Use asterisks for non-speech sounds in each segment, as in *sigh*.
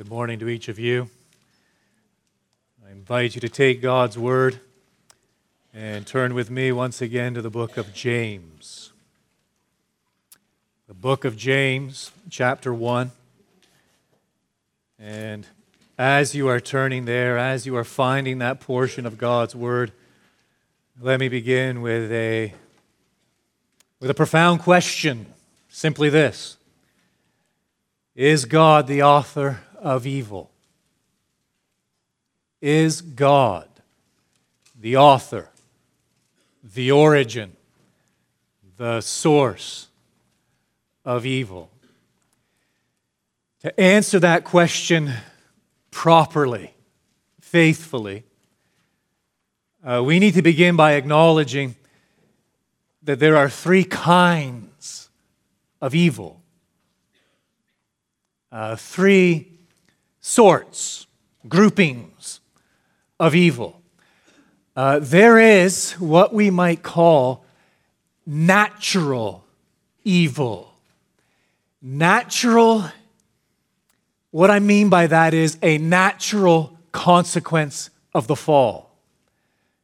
good morning to each of you. I invite you to take God's word and turn with me once again to the book of James. The book of James, chapter 1. And as you are turning there, as you are finding that portion of God's word, let me begin with a, with a profound question. Simply this Is God the author of evil? Is God the author, the origin, the source of evil? To answer that question properly, faithfully, uh, we need to begin by acknowledging that there are three kinds of evil. Uh, three sorts, groupings of evil. Uh, there is what we might call natural evil. Natural, what I mean by that is a natural consequence of the fall.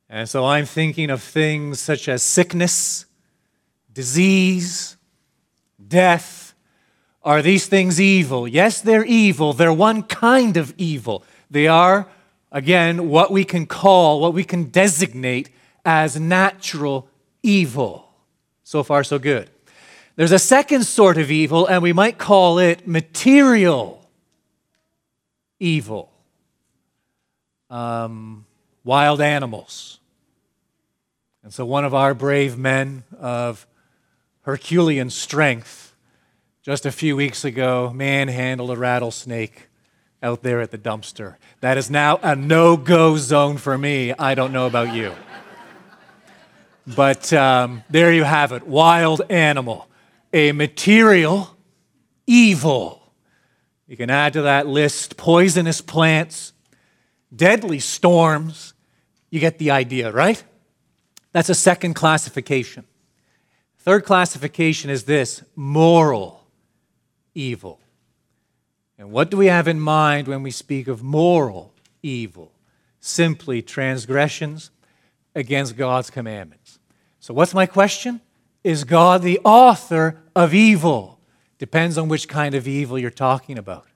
And so I'm thinking of things such as sickness, disease, death, are these things evil? Yes, they're evil. They're one kind of evil. They are, again, what we can call, what we can designate as natural evil. So far, so good. There's a second sort of evil, and we might call it material evil. Um, wild animals. And so, one of our brave men of Herculean strength just a few weeks ago, manhandled a rattlesnake out there at the dumpster. That is now a no go zone for me. I don't know about you. But um, there you have it wild animal, a material evil. You can add to that list poisonous plants, deadly storms. You get the idea, right? That's a second classification. Third classification is this moral evil. And what do we have in mind when we speak of moral evil? Simply transgressions against God's commandments. So, what's my question? Is God the author of evil? Depends on which kind of evil you're talking about.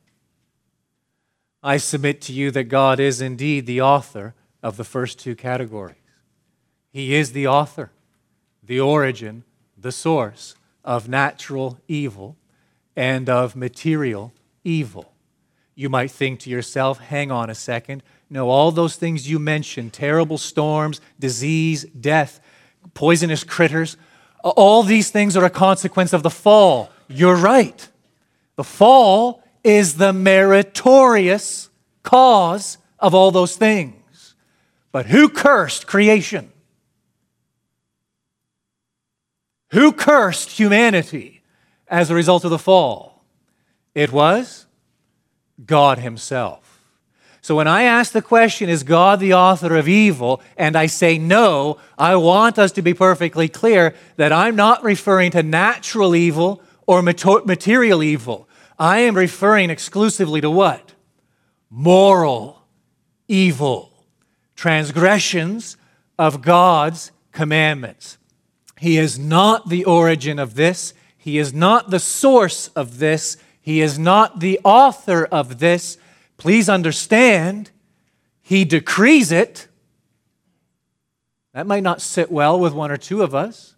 I submit to you that God is indeed the author of the first two categories. He is the author, the origin, the source of natural evil and of material evil. You might think to yourself, hang on a second. No, all those things you mentioned terrible storms, disease, death, poisonous critters all these things are a consequence of the fall. You're right. The fall is the meritorious cause of all those things. But who cursed creation? Who cursed humanity? As a result of the fall? It was God Himself. So when I ask the question, is God the author of evil? And I say no, I want us to be perfectly clear that I'm not referring to natural evil or material evil. I am referring exclusively to what? Moral evil, transgressions of God's commandments. He is not the origin of this. He is not the source of this. He is not the author of this. Please understand, He decrees it. That might not sit well with one or two of us,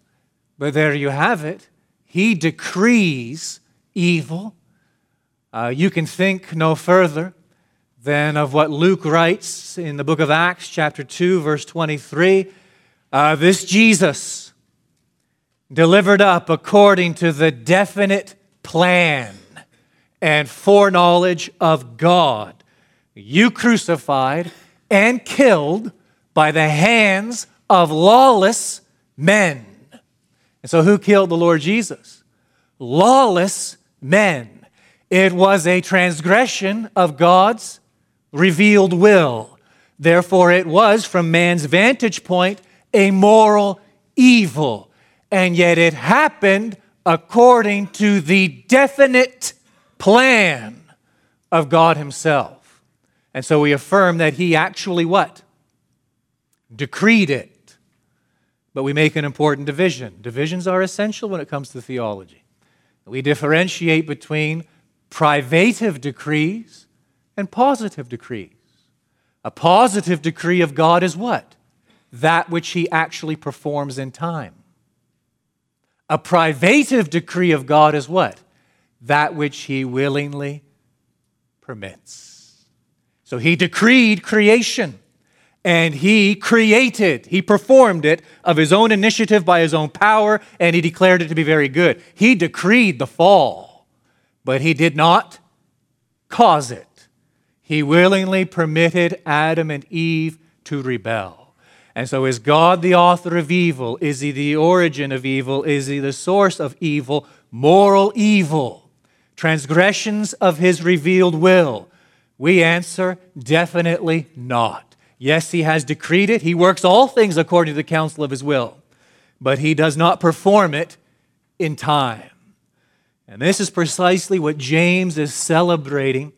but there you have it. He decrees evil. Uh, you can think no further than of what Luke writes in the book of Acts, chapter 2, verse 23. Uh, this Jesus, delivered up according to the definite plan and foreknowledge of God. You crucified and killed by the hands of lawless men. And so, who killed the Lord Jesus? Lawless men. It was a transgression of God's revealed will. Therefore, it was, from man's vantage point, a moral evil and yet it happened according to the definite plan of God Himself. And so we affirm that He actually what? Decreed it. But we make an important division. Divisions are essential when it comes to theology. We differentiate between privative decrees and positive decrees. A positive decree of God is what? That which He actually performs in time. A privative decree of God is what? That which He willingly permits. So He decreed creation and He created, He performed it of His own initiative by His own power, and He declared it to be very good. He decreed the fall, but He did not cause it. He willingly permitted Adam and Eve to rebel. And so, is God the author of evil? Is He the origin of evil? Is He the source of evil? Moral evil, transgressions of His revealed will? We answer definitely not. Yes, He has decreed it. He works all things according to the counsel of His will, but He does not perform it in time. And this is precisely what James is celebrating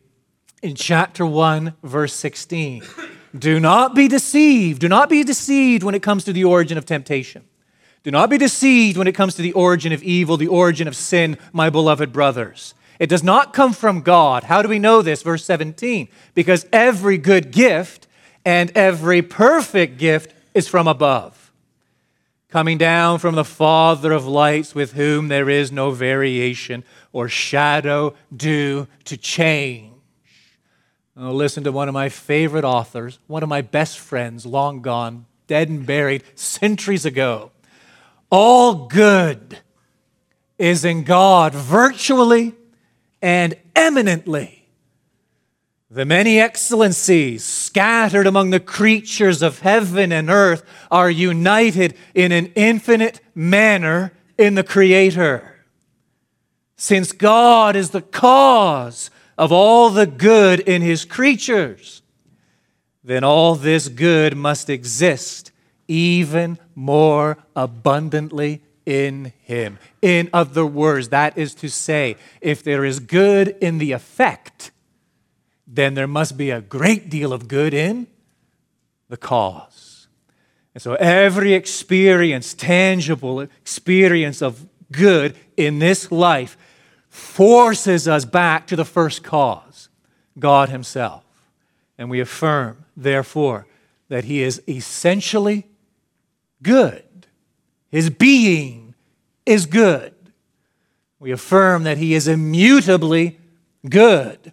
in chapter 1, verse 16. Do not be deceived. Do not be deceived when it comes to the origin of temptation. Do not be deceived when it comes to the origin of evil, the origin of sin, my beloved brothers. It does not come from God. How do we know this? Verse 17. Because every good gift and every perfect gift is from above, coming down from the Father of lights, with whom there is no variation or shadow due to change. I'll listen to one of my favorite authors, one of my best friends, long gone, dead and buried centuries ago. All good is in God virtually and eminently. The many excellencies scattered among the creatures of heaven and earth are united in an infinite manner in the Creator. Since God is the cause of all the good in his creatures, then all this good must exist even more abundantly in him. In other words, that is to say, if there is good in the effect, then there must be a great deal of good in the cause. And so every experience, tangible experience of good in this life, forces us back to the first cause, God Himself. And we affirm, therefore, that He is essentially good. His being is good. We affirm that He is immutably good.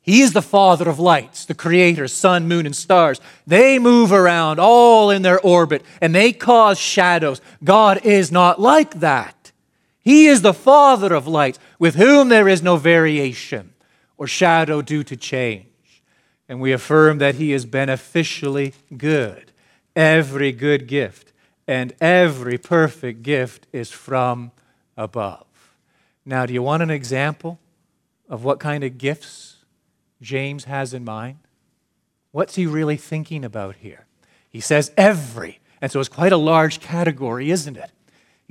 He is the Father of lights, the Creator, sun, moon, and stars. They move around all in their orbit and they cause shadows. God is not like that. He is the Father of lights, with whom there is no variation or shadow due to change. And we affirm that He is beneficially good. Every good gift and every perfect gift is from above. Now, do you want an example of what kind of gifts James has in mind? What's he really thinking about here? He says every, and so it's quite a large category, isn't it?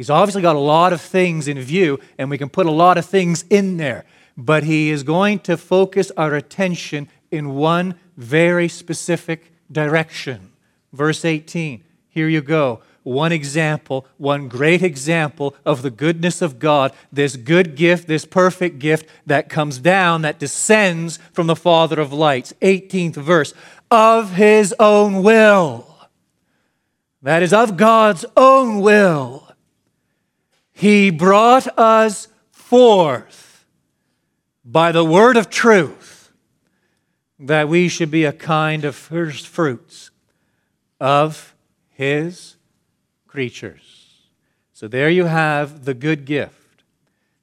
He's obviously got a lot of things in view, and we can put a lot of things in there. But he is going to focus our attention in one very specific direction. Verse 18, here you go. One example, one great example of the goodness of God, this good gift, this perfect gift that comes down, that descends from the Father of lights. 18th verse, of his own will. That is of God's own will he brought us forth by the word of truth that we should be a kind of first fruits of His creatures. So there you have the good gift.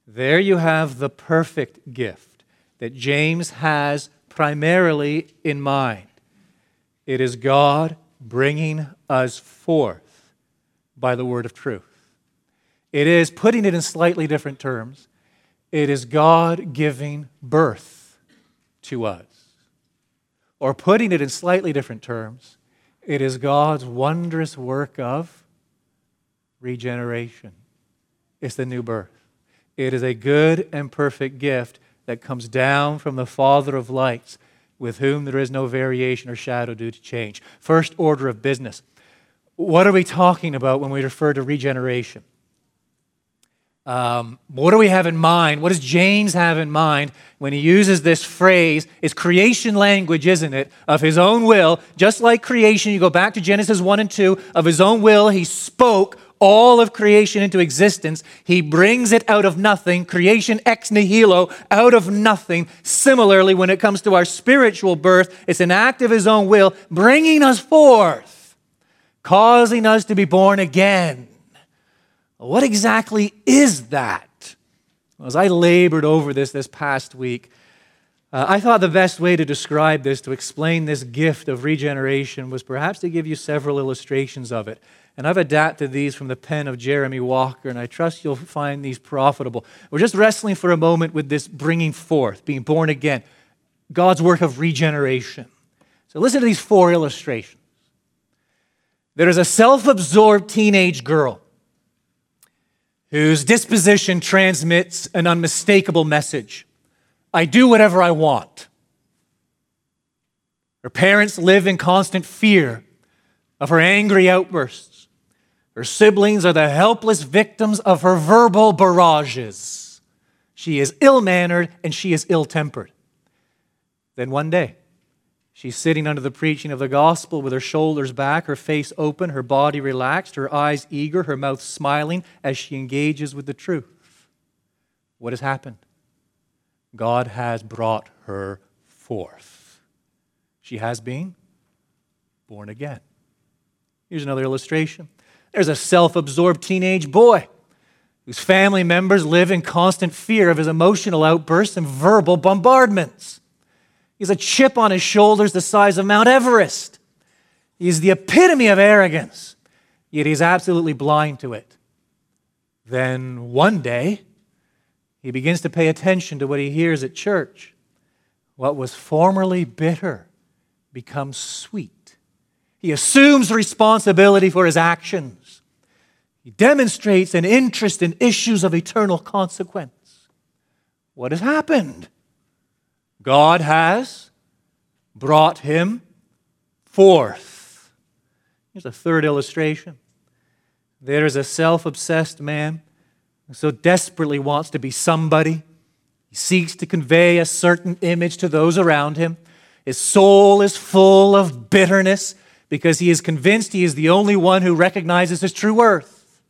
There you have the perfect gift that James has primarily in mind. It is God bringing us forth by the word of truth. It is, putting it in slightly different terms, it is God giving birth to us. Or putting it in slightly different terms, it is God's wondrous work of regeneration. It's the new birth. It is a good and perfect gift that comes down from the Father of lights, with whom there is no variation or shadow due to change. First order of business. What are we talking about when we refer to regeneration? Um, what do we have in mind? What does James have in mind when he uses this phrase? It's creation language, isn't it? Of his own will. Just like creation, you go back to Genesis 1 and 2. Of his own will, he spoke all of creation into existence. He brings it out of nothing, creation ex nihilo, out of nothing. Similarly, when it comes to our spiritual birth, it's an act of his own will, bringing us forth, causing us to be born again. What exactly is that? As I labored over this this past week, uh, I thought the best way to describe this, to explain this gift of regeneration, was perhaps to give you several illustrations of it. And I've adapted these from the pen of Jeremy Walker, and I trust you'll find these profitable. We're just wrestling for a moment with this bringing forth, being born again, God's work of regeneration. So listen to these four illustrations. There is a self absorbed teenage girl whose disposition transmits an unmistakable message I do whatever I want. Her parents live in constant fear of her angry outbursts. Her siblings are the helpless victims of her verbal barrages. She is ill mannered and she is ill tempered. Then one day, She's sitting under the preaching of the gospel with her shoulders back, her face open, her body relaxed, her eyes eager, her mouth smiling as she engages with the truth. What has happened? God has brought her forth. She has been born again. Here's another illustration. There's a self absorbed teenage boy whose family members live in constant fear of his emotional outbursts and verbal bombardments. He's a chip on his shoulders the size of Mount Everest. He's the epitome of arrogance, yet he's absolutely blind to it. Then one day, he begins to pay attention to what he hears at church. What was formerly bitter becomes sweet. He assumes responsibility for his actions. He demonstrates an interest in issues of eternal consequence. What has happened? God has brought him forth. Here's a third illustration. There is a self obsessed man who so desperately wants to be somebody. He seeks to convey a certain image to those around him. His soul is full of bitterness because he is convinced he is the only one who recognizes his true worth.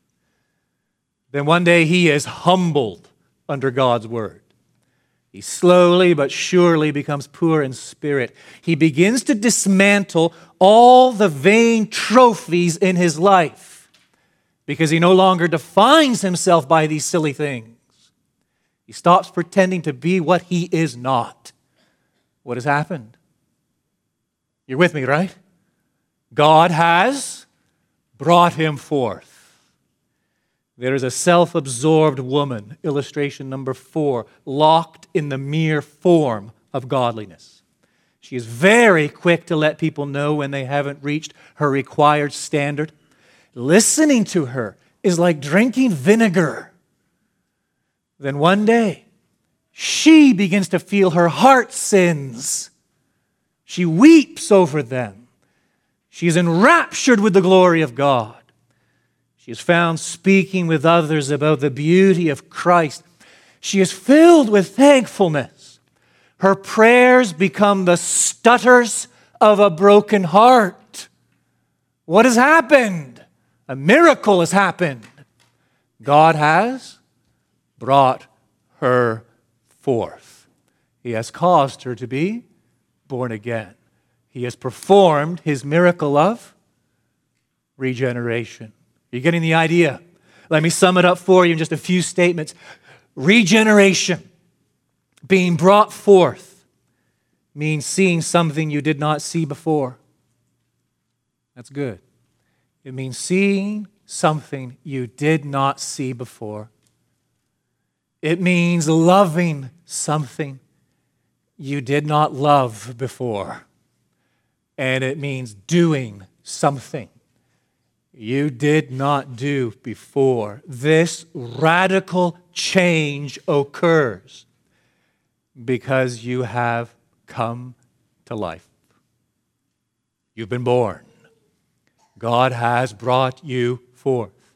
Then one day he is humbled under God's word. He slowly but surely becomes poor in spirit. He begins to dismantle all the vain trophies in his life because he no longer defines himself by these silly things. He stops pretending to be what he is not. What has happened? You're with me, right? God has brought him forth. There is a self absorbed woman, illustration number four, locked in the mere form of godliness. She is very quick to let people know when they haven't reached her required standard. Listening to her is like drinking vinegar. Then one day, she begins to feel her heart sins. She weeps over them. She is enraptured with the glory of God. She is found speaking with others about the beauty of Christ. She is filled with thankfulness. Her prayers become the stutters of a broken heart. What has happened? A miracle has happened. God has brought her forth. He has caused her to be born again. He has performed his miracle of regeneration. Are you getting the idea? Let me sum it up for you in just a few statements. Regeneration, being brought forth, means seeing something you did not see before. That's good. It means seeing something you did not see before. It means loving something you did not love before. And it means doing something you did not do before. This radical change occurs. Because you have come to life. You've been born. God has brought you forth.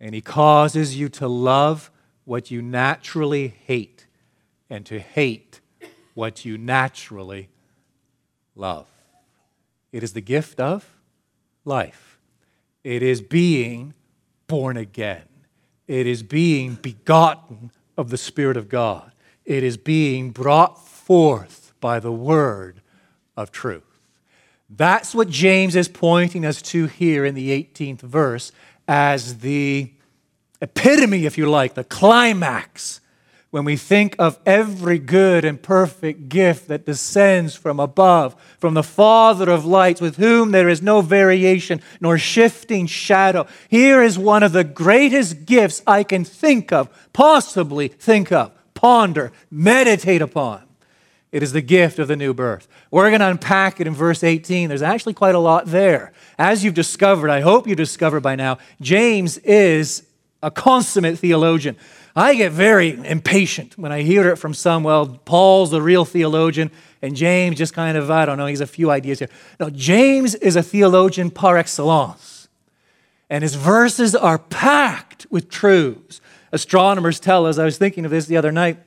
And He causes you to love what you naturally hate and to hate what you naturally love. It is the gift of life. It is being born again. It is being begotten of the Spirit of God. It is being brought forth by the word of truth. That's what James is pointing us to here in the 18th verse as the epitome, if you like, the climax when we think of every good and perfect gift that descends from above, from the Father of lights, with whom there is no variation nor shifting shadow. Here is one of the greatest gifts I can think of, possibly think of, ponder, meditate upon. It is the gift of the new birth. We're going to unpack it in verse 18. There's actually quite a lot there. As you've discovered, I hope you discovered by now, James is a consummate theologian. I get very impatient when I hear it from some, well, Paul's the real theologian, and James just kind of, I don't know, he's a few ideas here. No, James is a theologian par excellence, and his verses are packed with truths. Astronomers tell us, I was thinking of this the other night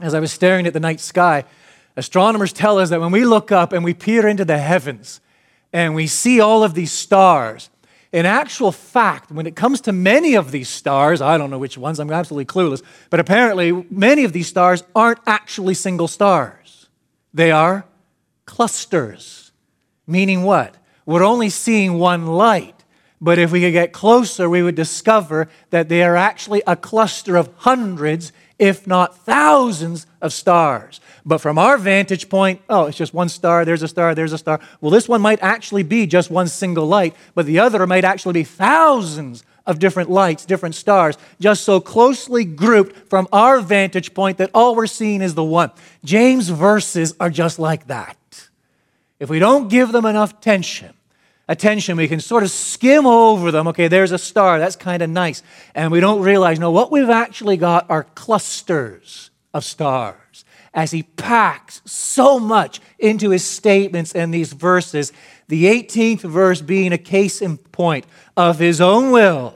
as I was staring at the night sky. Astronomers tell us that when we look up and we peer into the heavens and we see all of these stars, in actual fact, when it comes to many of these stars, I don't know which ones, I'm absolutely clueless, but apparently many of these stars aren't actually single stars. They are clusters. Meaning what? We're only seeing one light, but if we could get closer, we would discover that they are actually a cluster of hundreds, if not thousands, of stars. But from our vantage point, oh, it's just one star, there's a star, there's a star. Well, this one might actually be just one single light, but the other might actually be thousands of different lights, different stars, just so closely grouped from our vantage point that all we're seeing is the one. James' verses are just like that. If we don't give them enough attention, attention, we can sort of skim over them. Okay, there's a star, that's kind of nice. And we don't realize, no, what we've actually got are clusters of stars as he packs so much into his statements and these verses. The 18th verse being a case in point of his own will,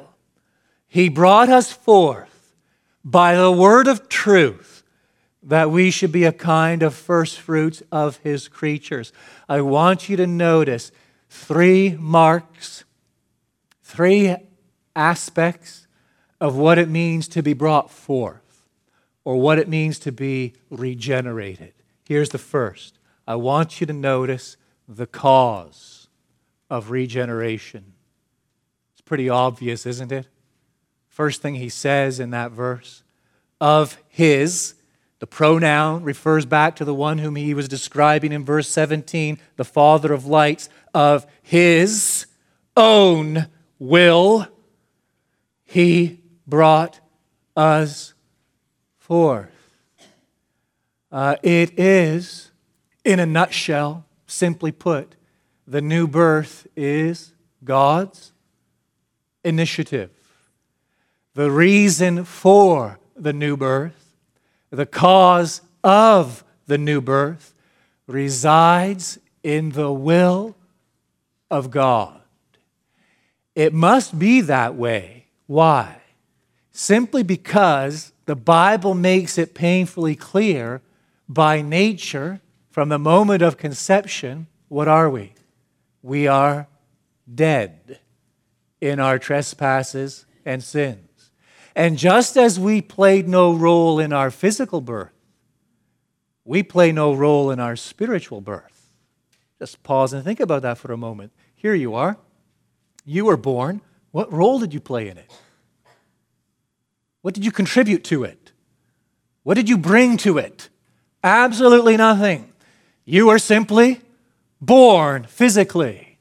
he brought us forth by the word of truth that we should be a kind of first fruits of his creatures. I want you to notice three marks, three aspects of what it means to be brought forth or what it means to be regenerated. Here's the first I want you to notice the cause of regeneration. It's pretty obvious, isn't it? First thing he says in that verse of his, the pronoun refers back to the one whom he was describing in verse 17, the Father of lights, of his own will, he brought us forth. Uh, it is, in a nutshell, simply put, the new birth is God's initiative. The reason for the new birth, the cause of the new birth, resides in the will of God. It must be that way. Why? Simply because the Bible makes it painfully clear by nature, from the moment of conception, what are we? We are dead in our trespasses and sins. And just as we played no role in our physical birth, we play no role in our spiritual birth. Just pause and think about that for a moment. Here you are. You were born. What role did you play in it? What did you contribute to it? What did you bring to it? Absolutely nothing. You were simply born physically.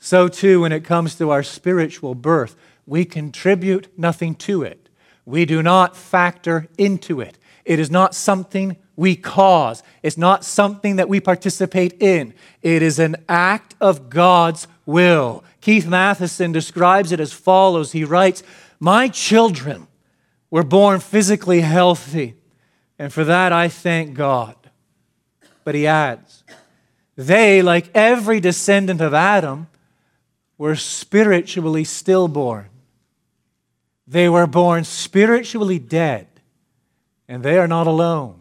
So, too, when it comes to our spiritual birth, we contribute nothing to it. We do not factor into it. It is not something we cause, it's not something that we participate in. It is an act of God's will. Keith Mathison describes it as follows He writes, My children, were born physically healthy. And for that, I thank God. But he adds, they, like every descendant of Adam, were spiritually stillborn. They were born spiritually dead, and they are not alone.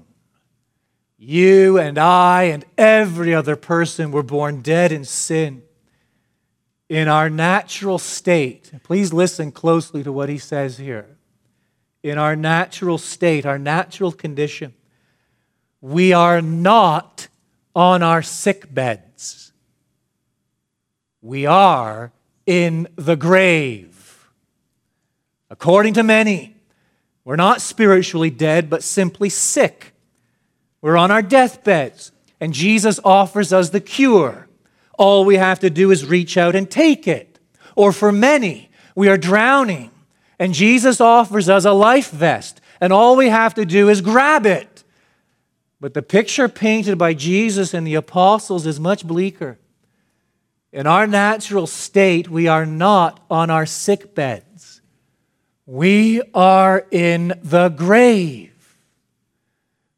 You and I and every other person were born dead in sin. In our natural state, please listen closely to what he says here. In our natural state, our natural condition, we are not on our sick beds. We are in the grave. According to many, we're not spiritually dead, but simply sick. We're on our deathbeds, and Jesus offers us the cure. All we have to do is reach out and take it. Or for many, we are drowning, and Jesus offers us a life vest, and all we have to do is grab it. But the picture painted by Jesus and the apostles is much bleaker. In our natural state, we are not on our sick beds. We are in the grave.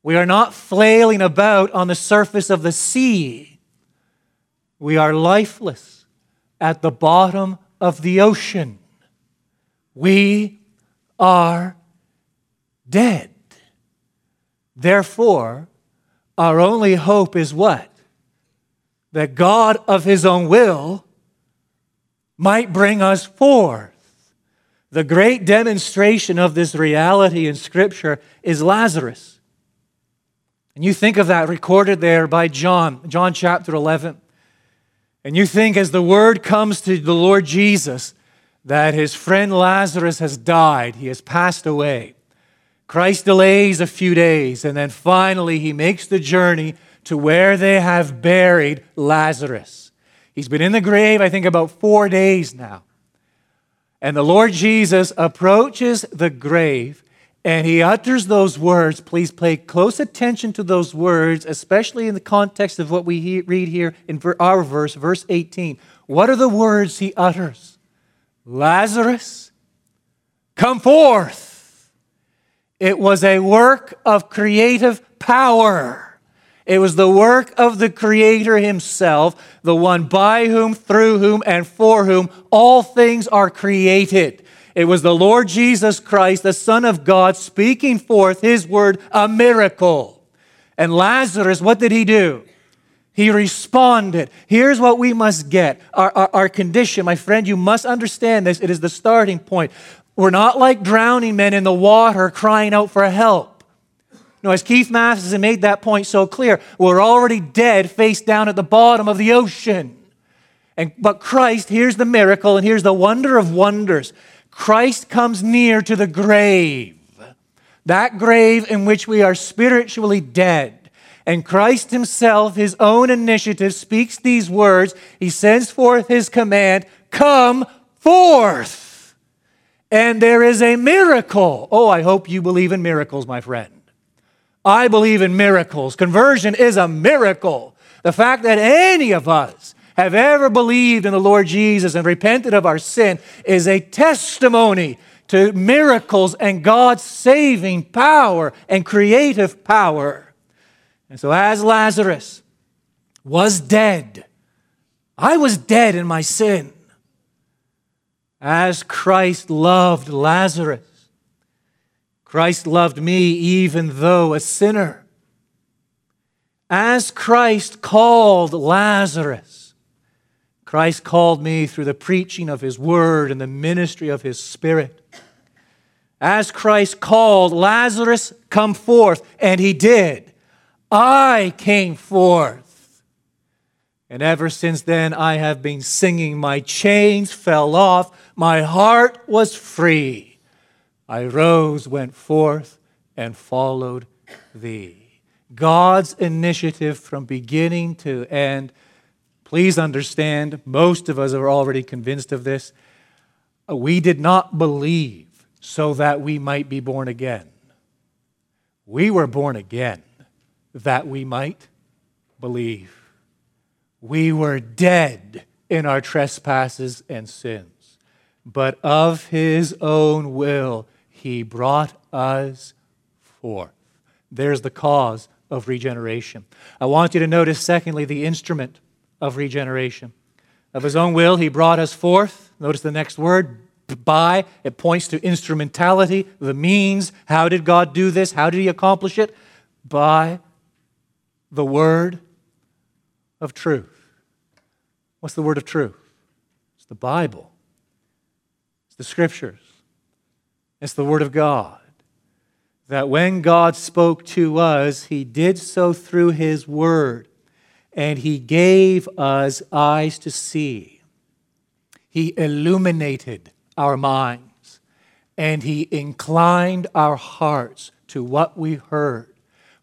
We are not flailing about on the surface of the sea. We are lifeless at the bottom of the ocean. We are dead. Therefore, our only hope is what? That God of His own will might bring us forth. The great demonstration of this reality in Scripture is Lazarus. And you think of that recorded there by John, John chapter 11. And you think as the word comes to the Lord Jesus that his friend Lazarus has died, he has passed away. Christ delays a few days, and then finally he makes the journey to where they have buried Lazarus. He's been in the grave, I think, about four days now. And the Lord Jesus approaches the grave and he utters those words. Please pay close attention to those words, especially in the context of what we read here in our verse, verse 18. What are the words he utters? Lazarus, come forth. It was a work of creative power. It was the work of the Creator Himself, the one by whom, through whom, and for whom all things are created. It was the Lord Jesus Christ, the Son of God, speaking forth his word, a miracle. And Lazarus, what did he do? He responded. Here's what we must get our, our, our, condition. My friend, you must understand this. It is the starting point. We're not like drowning men in the water crying out for help. No, as Keith Mathison made that point so clear, we're already dead face down at the bottom of the ocean. And, but Christ, here's the miracle, and here's the wonder of wonders. Christ comes near to the grave, that grave in which we are spiritually dead. And Christ Himself, His own initiative, speaks these words. He sends forth His command Come forth. And there is a miracle. Oh, I hope you believe in miracles, my friend. I believe in miracles. Conversion is a miracle. The fact that any of us have ever believed in the Lord Jesus and repented of our sin is a testimony to miracles and God's saving power and creative power. And so, as Lazarus was dead, I was dead in my sin. As Christ loved Lazarus, Christ loved me even though a sinner. As Christ called Lazarus, Christ called me through the preaching of his word and the ministry of his spirit. As Christ called Lazarus, come forth, and he did. I came forth. And ever since then, I have been singing. My chains fell off, my heart was free. I rose, went forth, and followed thee. God's initiative from beginning to end Please understand, most of us are already convinced of this. We did not believe so that we might be born again. We were born again that we might believe. We were dead in our trespasses and sins, but of his own will he brought us forth. There's the cause of regeneration. I want you to notice, secondly, the instrument of regeneration. Of his own will, he brought us forth. Notice the next word, by. It points to instrumentality, the means. How did God do this? How did he accomplish it? By the word of truth. What's the word of truth? It's the Bible, it's the scriptures, it's the word of God. That when God spoke to us, he did so through his word, and he gave us eyes to see. He illuminated our minds, and he inclined our hearts to what we heard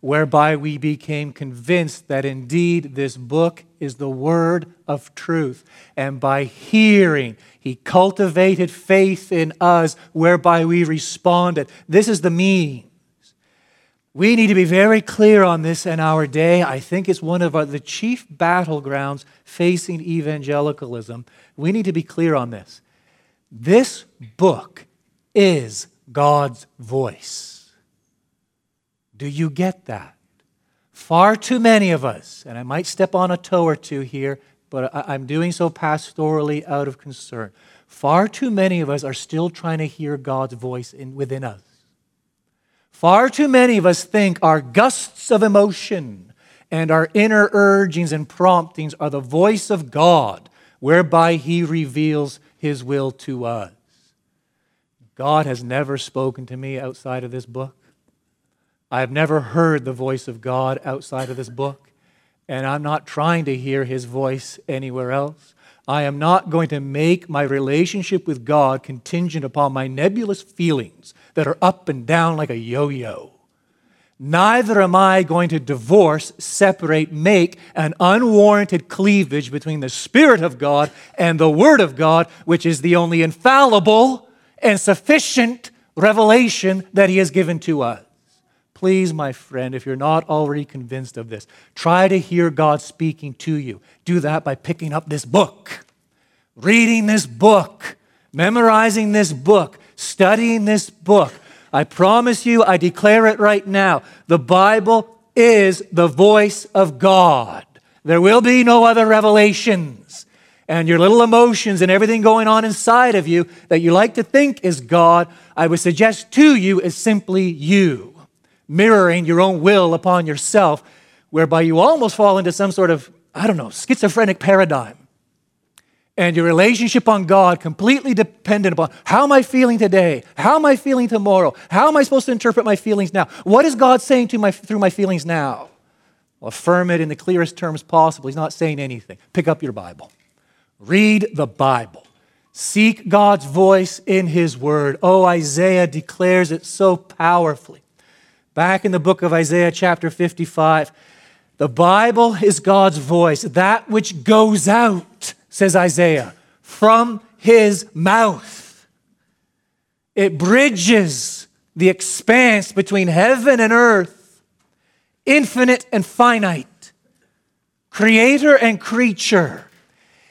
whereby we became convinced that indeed this book is the word of truth. And by hearing, he cultivated faith in us, whereby we responded. This is the means. We need to be very clear on this in our day. I think it's one of our, the chief battlegrounds facing evangelicalism. We need to be clear on this. This book is God's voice. Do you get that? Far too many of us, and I might step on a toe or two here, but I'm doing so pastorally out of concern. Far too many of us are still trying to hear God's voice in, within us. Far too many of us think our gusts of emotion and our inner urgings and promptings are the voice of God, whereby He reveals His will to us. God has never spoken to me outside of this book. I have never heard the voice of God outside of this book, and I'm not trying to hear his voice anywhere else. I am not going to make my relationship with God contingent upon my nebulous feelings that are up and down like a yo yo. Neither am I going to divorce, separate, make an unwarranted cleavage between the Spirit of God and the Word of God, which is the only infallible and sufficient revelation that He has given to us. Please, my friend, if you're not already convinced of this, try to hear God speaking to you. Do that by picking up this book, reading this book, memorizing this book, studying this book. I promise you, I declare it right now the Bible is the voice of God. There will be no other revelations. And your little emotions and everything going on inside of you that you like to think is God, I would suggest to you is simply you mirroring your own will upon yourself, whereby you almost fall into some sort of, I don't know, schizophrenic paradigm. And your relationship on God completely dependent upon how am I feeling today? How am I feeling tomorrow? How am I supposed to interpret my feelings now? What is God saying to my, through my feelings now? I'll affirm it in the clearest terms possible. He's not saying anything. Pick up your Bible. Read the Bible. Seek God's voice in His Word. Oh, Isaiah declares it so powerfully. Back in the book of Isaiah, chapter 55, the Bible is God's voice, that which goes out, says Isaiah, from his mouth. It bridges the expanse between heaven and earth, infinite and finite, creator and creature.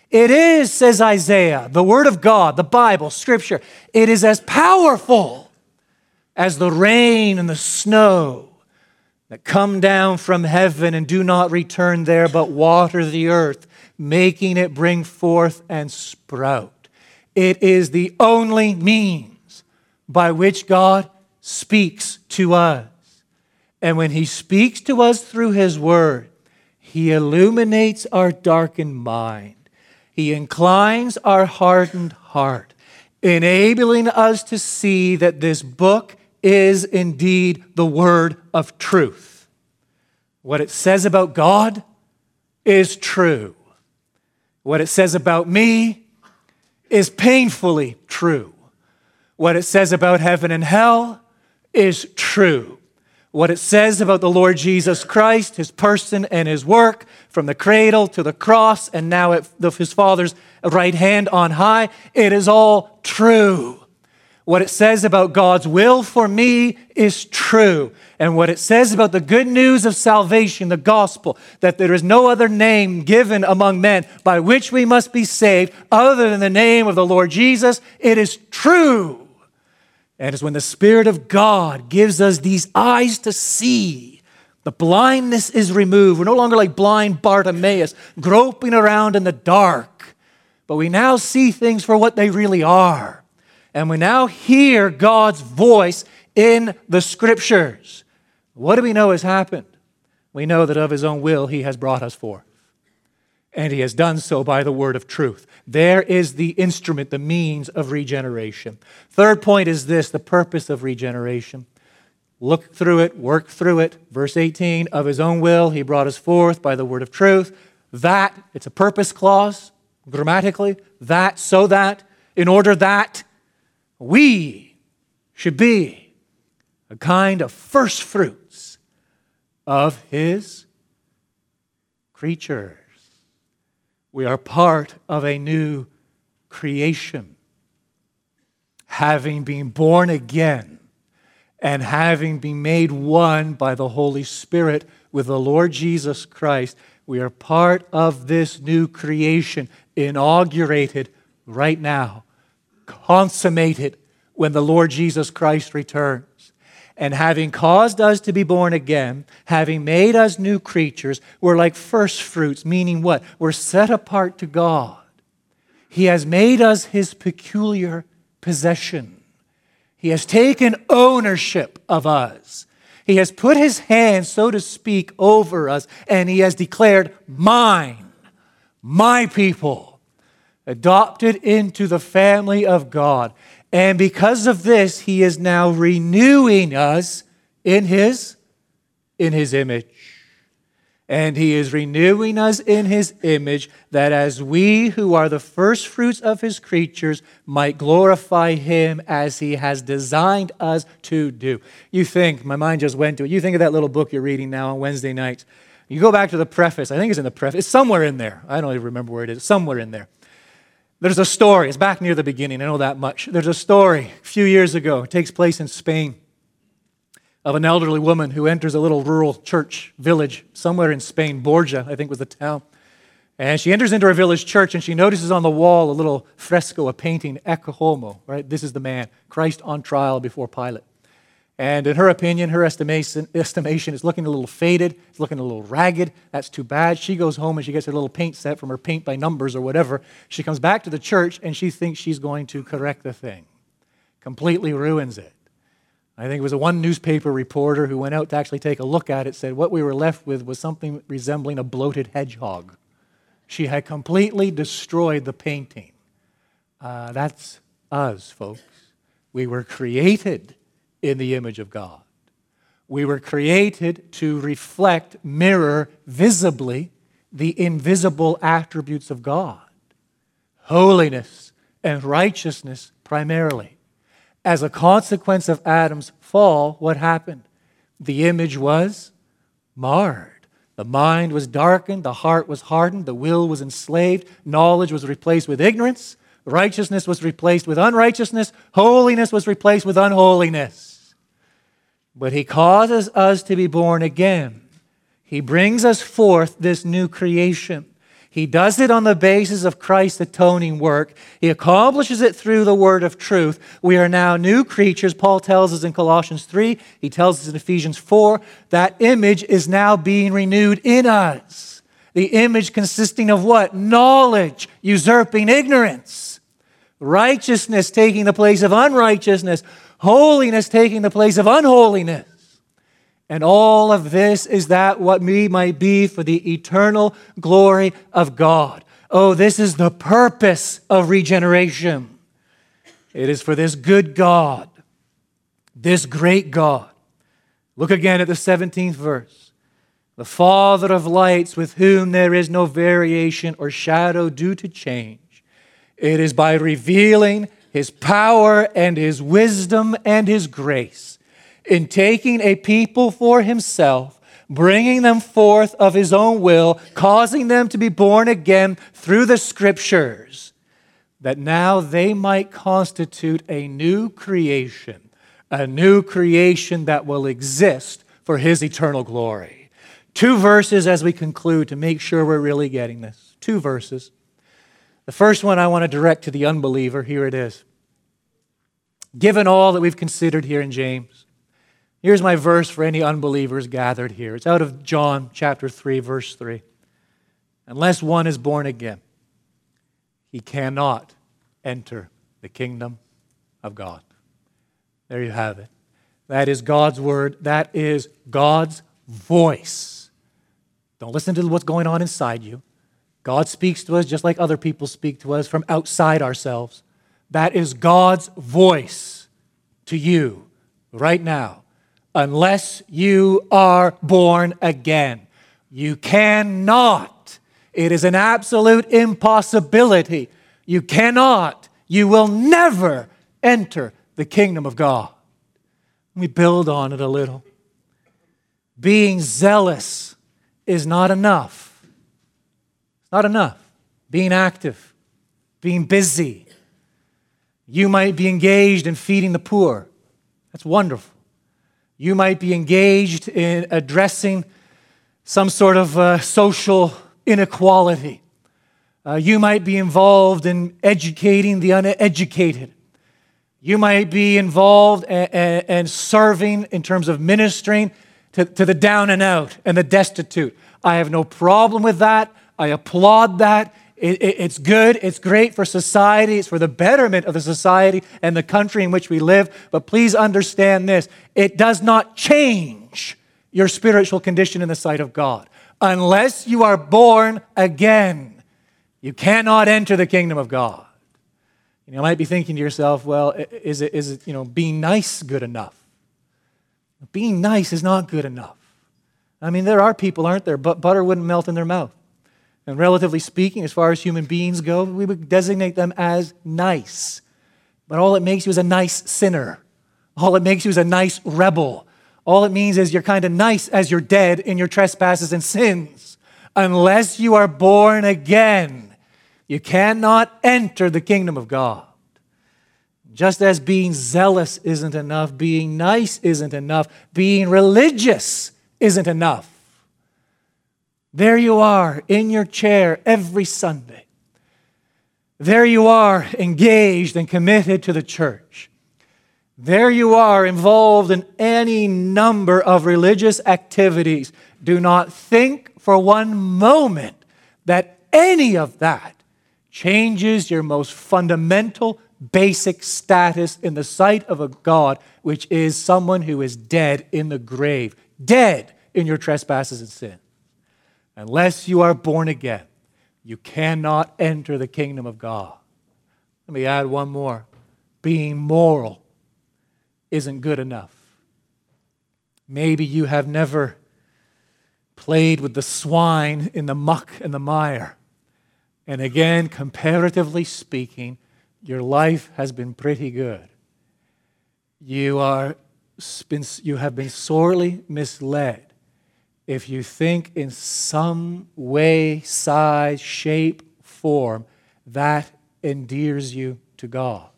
It is, says Isaiah, the Word of God, the Bible, Scripture, it is as powerful as the rain and the snow that come down from heaven and do not return there, but water the earth, making it bring forth and sprout. It is the only means by which God speaks to us. And when He speaks to us through His Word, He illuminates our darkened mind. He inclines our hardened heart, enabling us to see that this book is indeed the word of truth. What it says about God is true. What it says about me is painfully true. What it says about heaven and hell is true. What it says about the Lord Jesus Christ, his person and his work, from the cradle to the cross, and now at his Father's right hand on high, it is all true. What it says about God's will for me is true. And what it says about the good news of salvation, the gospel, that there is no other name given among men by which we must be saved other than the name of the Lord Jesus, it is true. And it's when the Spirit of God gives us these eyes to see, the blindness is removed. We're no longer like blind Bartimaeus, groping around in the dark, but we now see things for what they really are. And we now hear God's voice in the Scriptures. What do we know has happened? We know that of His own will He has brought us forth and he has done so by the word of truth. There is the instrument, the means of regeneration. Third point is this the purpose of regeneration. Look through it, work through it. Verse 18 of his own will, he brought us forth by the word of truth. That, it's a purpose clause grammatically, that, so that, in order that we should be a kind of first fruits of his creatures. We are part of a new creation. Having been born again and having been made one by the Holy Spirit with the Lord Jesus Christ, we are part of this new creation, inaugurated right now, consummated when the Lord Jesus Christ returns and having caused us to be born again, having made us new creatures, we're like first fruits, meaning what? We're set apart to God. He has made us his peculiar possession. He has taken ownership of us. He has put his hand, so to speak, over us, and he has declared, Mine, my people, adopted into the family of God. And because of this, he is now renewing us in his in his image. And he is renewing us in his image that as we who are the first fruits of his creatures might glorify him as he has designed us to do. You think, my mind just went to it. You think of that little book you're reading now on Wednesday nights. You go back to the preface. I think it's in the preface. It's somewhere in there. I don't even remember where it is. Somewhere in there. There's a story, it's back near the beginning, I know that much. There's a story a few years ago, it takes place in Spain, of an elderly woman who enters a little rural church village somewhere in Spain, Borja, I think was the town. And she enters into her village church and she notices on the wall a little fresco, a painting, Ecce Homo, right? This is the man, Christ on trial before Pilate. And in her opinion, her estimation, estimation is looking a little faded, it's looking a little ragged. That's too bad. She goes home and she gets her little paint set from her paint by numbers or whatever. She comes back to the church and she thinks she's going to correct the thing. Completely ruins it. I think it was a one newspaper reporter who went out to actually take a look at it said what we were left with was something resembling a bloated hedgehog. She had completely destroyed the painting. Uh, that's us, folks. We were created in the image of God. We were created to reflect, mirror visibly the invisible attributes of God holiness and righteousness primarily. As a consequence of Adam's fall, what happened? The image was marred. The mind was darkened, the heart was hardened, the will was enslaved, knowledge was replaced with ignorance, righteousness was replaced with unrighteousness, holiness was replaced with unholiness. But he causes us to be born again. He brings us forth this new creation. He does it on the basis of Christ's atoning work. He accomplishes it through the word of truth. We are now new creatures. Paul tells us in Colossians 3, he tells us in Ephesians 4, that image is now being renewed in us. The image consisting of what? Knowledge, usurping ignorance, righteousness taking the place of unrighteousness, holiness taking the place of unholiness. And all of this is that what we might be for the eternal glory of God. Oh, this is the purpose of regeneration. It is for this good God, this great God. Look again at the 17th verse. The Father of lights, with whom there is no variation or shadow due to change. It is by revealing his power and his wisdom and his grace in taking a people for himself, bringing them forth of his own will, causing them to be born again through the scriptures, that now they might constitute a new creation, a new creation that will exist for his eternal glory. Two verses as we conclude to make sure we're really getting this. Two verses. The first one I want to direct to the unbeliever. Here it is. given all that we've considered here in James, here's my verse for any unbelievers gathered here. It's out of John chapter 3, verse 3. Unless one is born again, he cannot enter the kingdom of God. There you have it. That is God's word. That is God's voice. Don't listen to what's going on inside you. God speaks to us just like other people speak to us from outside ourselves. That is God's voice to you right now. Unless you are born again, you cannot. It is an absolute impossibility. You cannot, you will never enter the kingdom of God. We build on it a little. Being zealous is not enough. Not enough. Being active, being busy. You might be engaged in feeding the poor. That's wonderful. You might be engaged in addressing some sort of uh, social inequality. Uh, you might be involved in educating the uneducated. You might be involved and serving in terms of ministering to, to the down and out and the destitute. I have no problem with that. I applaud that. It, it, it's good. It's great for society. It's for the betterment of the society and the country in which we live. But please understand this it does not change your spiritual condition in the sight of God. Unless you are born again, you cannot enter the kingdom of God. You, you might be thinking to yourself, well, is it, is it, you know, being nice good enough? Being nice is not good enough. I mean, there are people, aren't there? But butter wouldn't melt in their mouth. And relatively speaking, as far as human beings go, we would designate them as nice. But all it makes you is a nice sinner. All it makes you is a nice rebel. All it means is you're kind of nice as you're dead in your trespasses and sins. Unless you are born again, you cannot enter the kingdom of God. Just as being zealous isn't enough, being nice isn't enough, being religious isn't enough. There you are in your chair every Sunday. There you are engaged and committed to the church. There you are involved in any number of religious activities. Do not think for one moment that any of that changes your most fundamental, basic status in the sight of a God, which is someone who is dead in the grave, dead in your trespasses and sin. Unless you are born again, you cannot enter the kingdom of God. Let me add one more. Being moral isn't good enough. Maybe you have never played with the swine in the muck and the mire. And again, comparatively speaking, your life has been pretty good. You, are, you have been sorely misled if you think in some way, size, shape, form that endears you to God.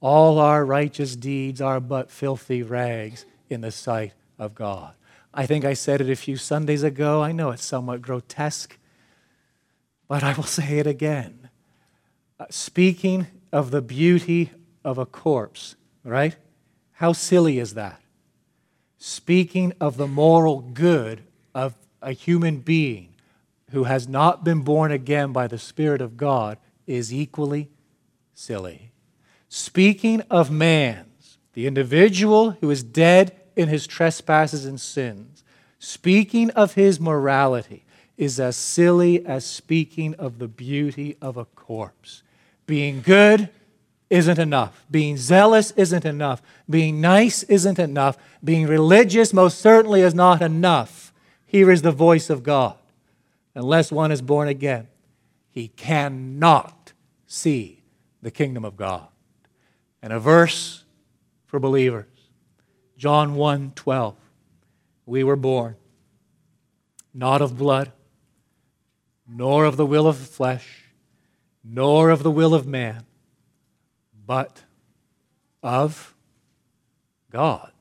All our righteous deeds are but filthy rags in the sight of God. I think I said it a few Sundays ago. I know it's somewhat grotesque. But I will *laughs* say it again. Uh, speaking of the beauty of a corpse, right? How silly is that? Speaking of the moral good of a human being who has not been born again by the Spirit of God is equally silly. Speaking of man's, the individual who is dead in his trespasses and sins, speaking of his morality, is as silly as speaking of the beauty of a corpse. Being good isn't enough. Being zealous isn't enough. Being nice isn't enough. Being religious most certainly is not enough. Here is the voice of God. Unless one is born again, he cannot see the kingdom of God. And a verse for believers John 1 12. We were born not of blood nor of the will of the flesh, nor of the will of man, but of God.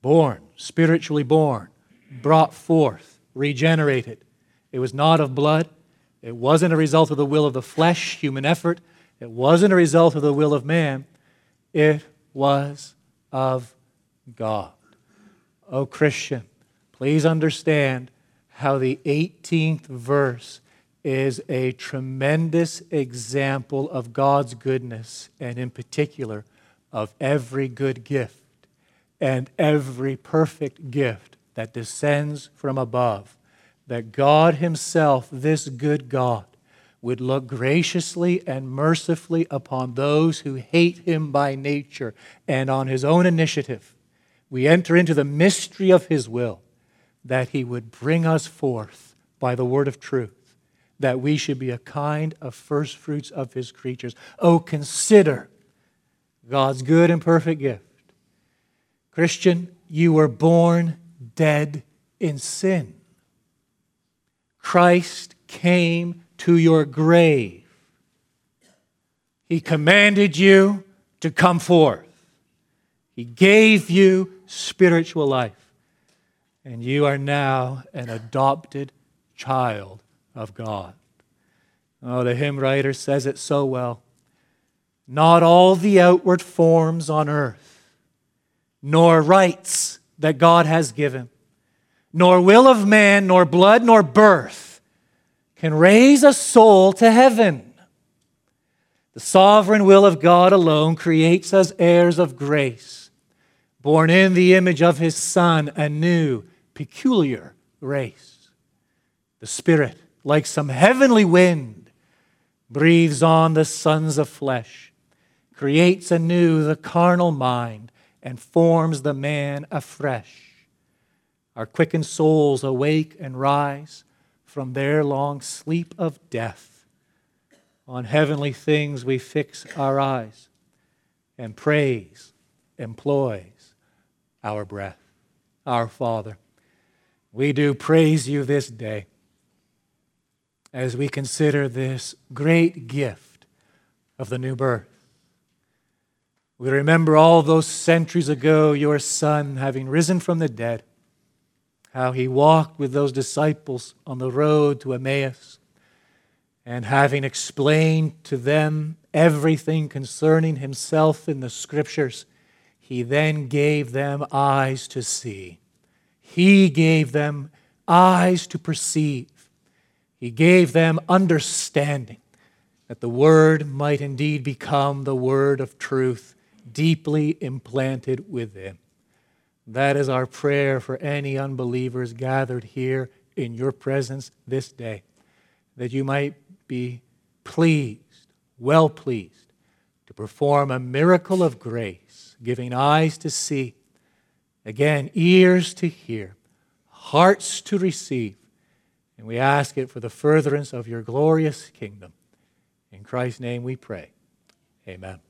Born, spiritually born, brought forth, regenerated. It was not of blood. It wasn't a result of the will of the flesh, human effort. It wasn't a result of the will of man. It was of God. Oh, Christian, please understand how the 18th verse is a tremendous example of God's goodness, and in particular, of every good gift and every perfect gift that descends from above. That God Himself, this good God, would look graciously and mercifully upon those who hate Him by nature and on His own initiative. We enter into the mystery of His will that He would bring us forth by the word of truth, that we should be a kind of first fruits of His creatures. Oh, consider God's good and perfect gift. Christian, you were born dead in sin. Christ came to your grave. He commanded you to come forth. He gave you spiritual life. And you are now an adopted child of God. Oh, the hymn writer says it so well. Not all the outward forms on earth, nor rites that God has given, nor will of man, nor blood, nor birth can raise a soul to heaven. The sovereign will of God alone creates us heirs of grace, born in the image of his Son, a new, peculiar race. The Spirit, like some heavenly wind, breathes on the sons of flesh creates anew the carnal mind, and forms the man afresh. Our quickened souls awake and rise from their long sleep of death. On heavenly things we fix our eyes, and praise employs our breath. Our Father, we do praise you this day as we consider this great gift of the new birth. We remember all those centuries ago, your son having risen from the dead, how he walked with those disciples on the road to Emmaus, and having explained to them everything concerning himself in the scriptures, he then gave them eyes to see. He gave them eyes to perceive. He gave them understanding that the word might indeed become the word of truth deeply implanted within. That is our prayer for any unbelievers gathered here in your presence this day, that you might be pleased, well pleased, to perform a miracle of grace, giving eyes to see, again, ears to hear, hearts to receive. And we ask it for the furtherance of your glorious kingdom. In Christ's name we pray. Amen.